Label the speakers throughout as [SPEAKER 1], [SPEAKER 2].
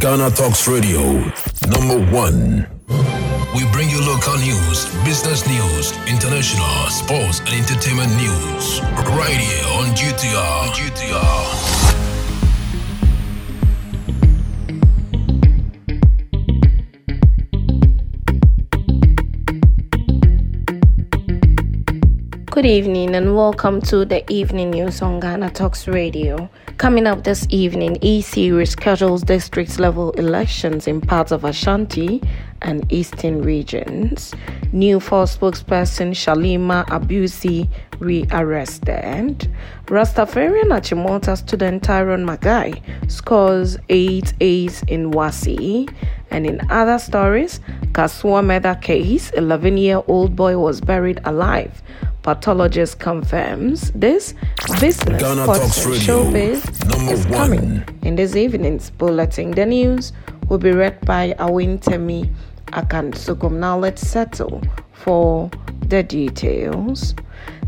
[SPEAKER 1] Ghana Talks Radio, number one. We bring you local news, business news, international, sports, and entertainment news. Right here on GTR. GTR.
[SPEAKER 2] Good evening and welcome to the evening news on Ghana Talks Radio. Coming up this evening, EC reschedules district level elections in parts of Ashanti and Eastern regions. New force spokesperson Shalimar Abbiusi rearrested. Rastafarian Achimota student Tyrone Marhguy scores 8 A's in WASSCE. And in other stories, Kasoa Meda case, 11 year old boy was buried alive pathologist confirms this business
[SPEAKER 1] Ghana
[SPEAKER 2] sports
[SPEAKER 1] Talks
[SPEAKER 2] and showbiz
[SPEAKER 1] number
[SPEAKER 2] is
[SPEAKER 1] one.
[SPEAKER 2] coming in this evening's bulletin. The news will be read by Awentemi Akansukum. Now let's settle for the details.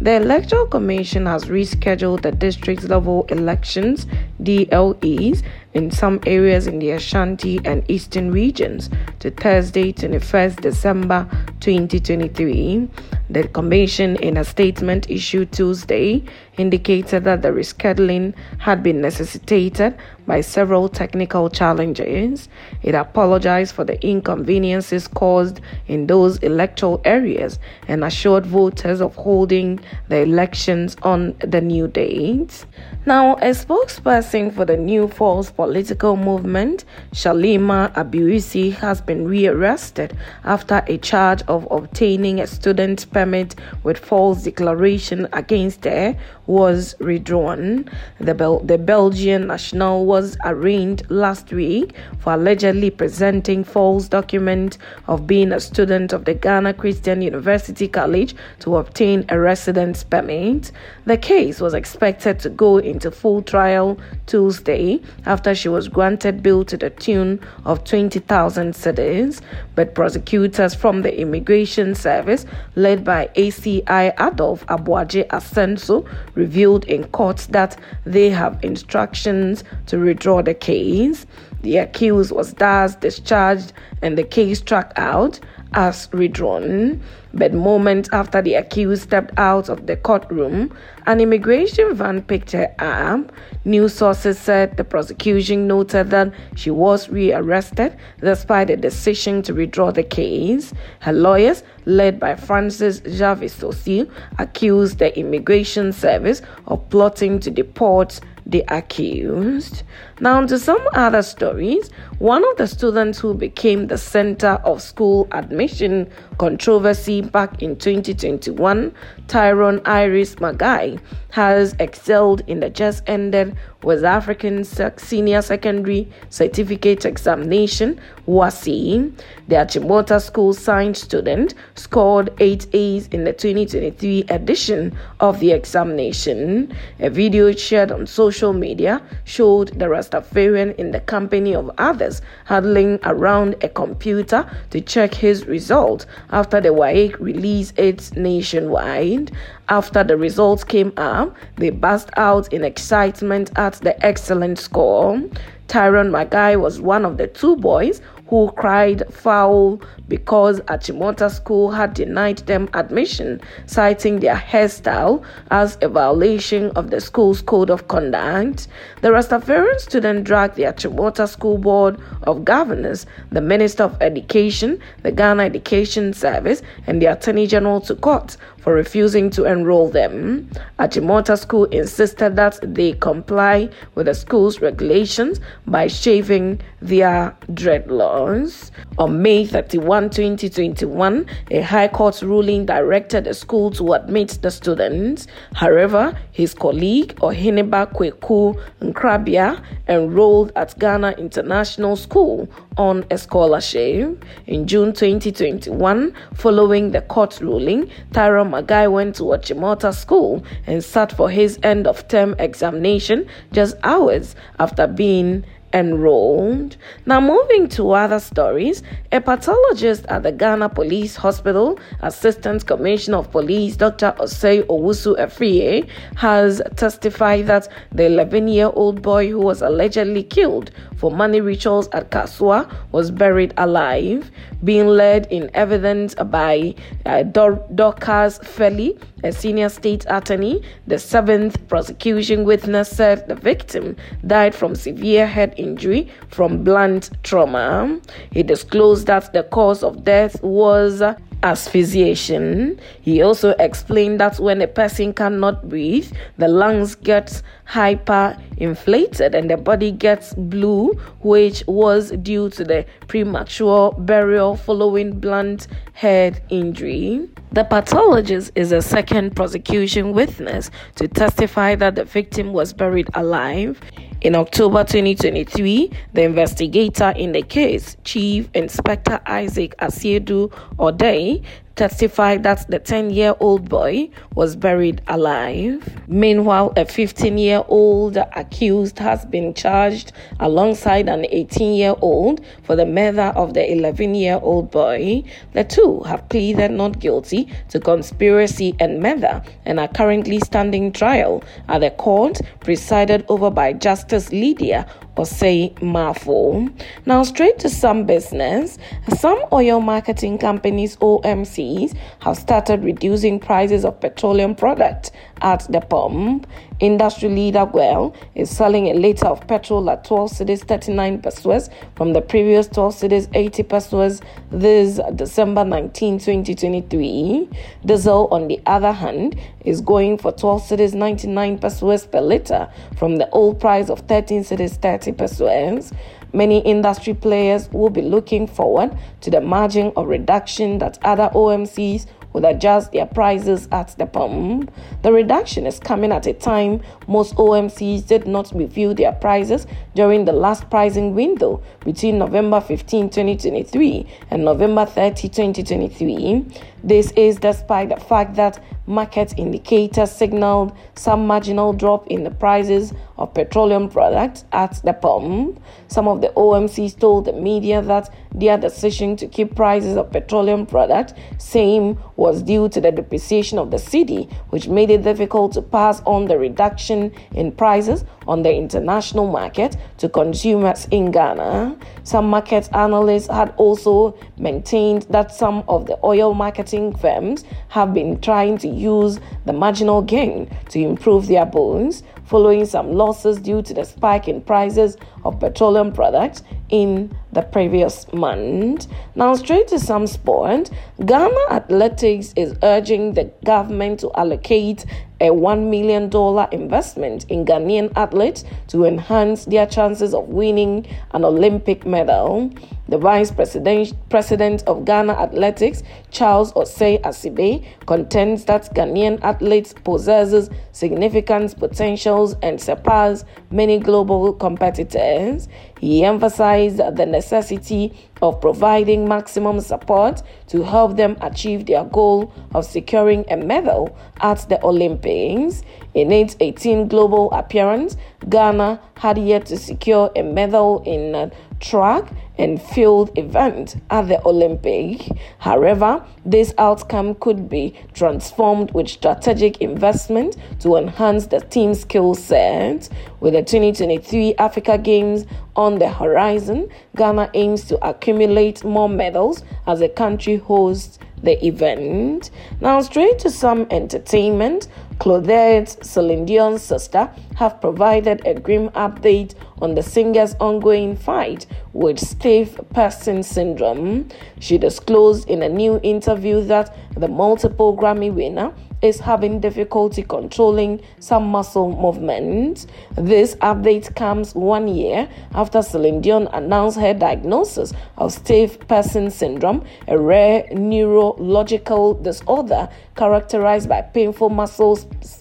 [SPEAKER 2] The Electoral Commission has rescheduled the district level elections DLEs in some areas in the Ashanti and Eastern regions to Thursday, 21st December 2023. The Commission, in a statement issued Tuesday, indicated that the rescheduling had been necessitated by several technical challenges. It apologized for the inconveniences caused in those electoral areas and assured voters of holding the elections on the new dates. Now, a spokesperson for the New Force political movement, Shalimar Abbiusi, has been rearrested after a charge of obtaining a student permit with false declaration against her was redrawn. The, Bel- the Belgian national was arraigned last week for allegedly presenting false document of being a student of the Ghana Christian University College to obtain a residence permit. The case was expected to go into full trial Tuesday after she was granted bail to the tune of 20,000 cedis, but prosecutors from the Immigration Service, led by ACI Adolf Abuaje Asenso, revealed in court that they have instructions to withdraw the case. The accused was thus discharged and the case struck out as redrawn, But moments after the accused stepped out of the courtroom, an immigration van picked her up. News sources said the prosecution noted that she was rearrested despite the decision to withdraw the case. Her lawyers, led by Francis Jarvis Sosil, accused the immigration service of plotting to deport the accused. Now, to some other stories, one of the students who became the center of school admission controversy back in 2021, Tyrone Iris Marhguy, has excelled in the just ended West African Senior Secondary Certificate Examination, WASSCE. The Achimota School Science student scored 8 A's in the 2023 edition of the examination. A video shared on social media showed the Rastafarian in the company of others huddling around a computer to check his result after the WAEC released it nationwide. After the results came up, they burst out in excitement at the excellent score. Tyrone Marhguy was one of the two boys who cried foul because Achimota School had denied them admission, citing their hairstyle as a violation of the school's code of conduct. The Rastafarian student dragged the Achimota School Board of Governors, the Minister of Education, the Ghana Education Service, and the Attorney General to court for refusing to enroll them. Achimota School insisted that they comply with the school's regulations by shaving their dreadlocks. On May 31, 2021, a High Court ruling directed the school to admit the students. However, his colleague, Oheneba Kweku Nkrabea, enrolled at Ghana International School on a scholarship. In June 2021, following the court ruling, Tyra Marhguy went to Achimota School and sat for his end of term examination just hours after being enrolled. Now, moving to other stories, a pathologist at the Ghana Police Hospital, Assistant Commissioner of Police Dr. Osei Owusu Afriyie, has testified that the 11 year old boy who was allegedly killed for money rituals at Kasoa was buried alive, being led in evidence by uh, Dor- Dorcas Felly, a senior state attorney. The seventh prosecution witness said the victim died from severe head injury from blunt trauma. He disclosed that the cause of death was asphyxiation. He also explained that when a person cannot breathe, the lungs get hyperinflated and the body gets blue, which was due to the premature burial following blunt head injury. The pathologist is a second prosecution witness to testify that the victim was buried alive. In October 2023, the investigator in the case, Chief Inspector Isaac Asiedu Odei, testified that the 10 year old boy was buried alive. Meanwhile, a 15 year old accused has been charged alongside an 18 year old for the murder of the 11 year old boy. The two have pleaded not guilty to conspiracy and murder and are currently standing trial at the court presided over by Justice Lydia Osei Marfo. Now, straight to some business. Some oil marketing companies, OMCs, have started reducing prices of petroleum products at the pump. Industry leader Well is selling a liter of petrol at 12 cedis 39 pesos from the previous 12 cedis 80 pesos this December 19, 2023. Diesel, on the other hand, is going for 12 cedis 99 pesos per liter from the old price of 13 cedis 30 pesos. Many industry players will be looking forward to the margin of reduction that other OMCs would adjust their prices at the pump. The reduction is coming at a time most OMCs did not review their prices during the last pricing window between November 15, 2023 and November 30, 2023. This is despite the fact that market indicators signaled some marginal drop in the prices of petroleum products at the pump. Some of the OMCs told the media that their decision to keep prices of petroleum products same was due to the depreciation of the cedi, which made it difficult to pass on the reduction in prices on the international market to consumers in Ghana. Some market analysts had also maintained that some of the oil firms have been trying to use the marginal gain to improve their bones following some losses due to the spike in prices of petroleum products in the previous month. Now, straight to some sport, Ghana Athletics is urging the government to allocate a $1 million investment in Ghanaian athletes to enhance their chances of winning an Olympic medal. The Vice President, President of Ghana Athletics, Charles Osei Asibe, contends that Ghanaian athletes possesses significant potentials and surpass many global competitors. He emphasized the necessity of providing maximum support to help them achieve their goal of securing a medal at the Olympics. In its 18 global appearance, Ghana had yet to secure a medal in uh, track and field event at the Olympic. However, this outcome could be transformed with strategic investment to enhance the team skill set. With the 2023 Africa Games on the horizon, Ghana aims to accumulate more medals as the country hosts the event. Now, straight to some entertainment. Claudette, Celine Dion's sister, have provided a grim update on the singer's ongoing fight with stiff person syndrome. She disclosed in a new interview that the multiple Grammy winner is having difficulty controlling some muscle movements. This update comes one year after Celine Dion announced her diagnosis of stiff person syndrome, a rare neurological disorder characterized by painful muscle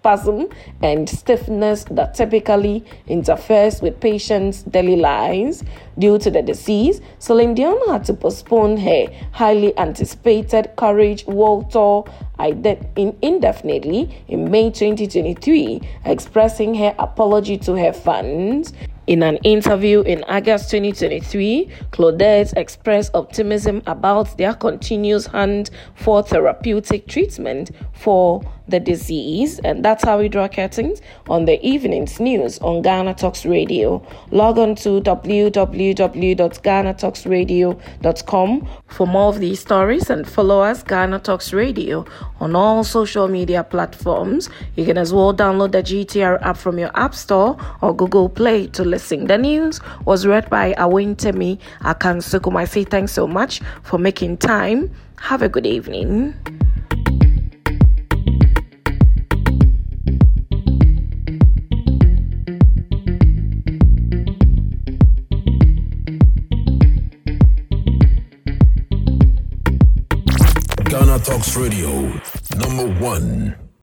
[SPEAKER 2] spasm and stiffness that typically interferes with patients' daily lives. Due to the disease, Celine Dion had to postpone her highly anticipated Courage World Tour indefinitely in May 2023, expressing her apology to her fans. In an interview in August 2023, Claudette expressed optimism about their continuous hunt for therapeutic treatment for the disease. And that's how we draw curtains on the evening's news on Ghana Talks Radio. Log on to www.ghanatalksradio.com for more of these stories and follow us, Ghana Talks Radio, on all social media platforms. You can as well download the GTR app from your App Store or Google Play to listen. The news was read by Awentemi Akansukum. I say thanks so much for making time. Have a good evening.
[SPEAKER 1] Ghana Talks Radio, number one.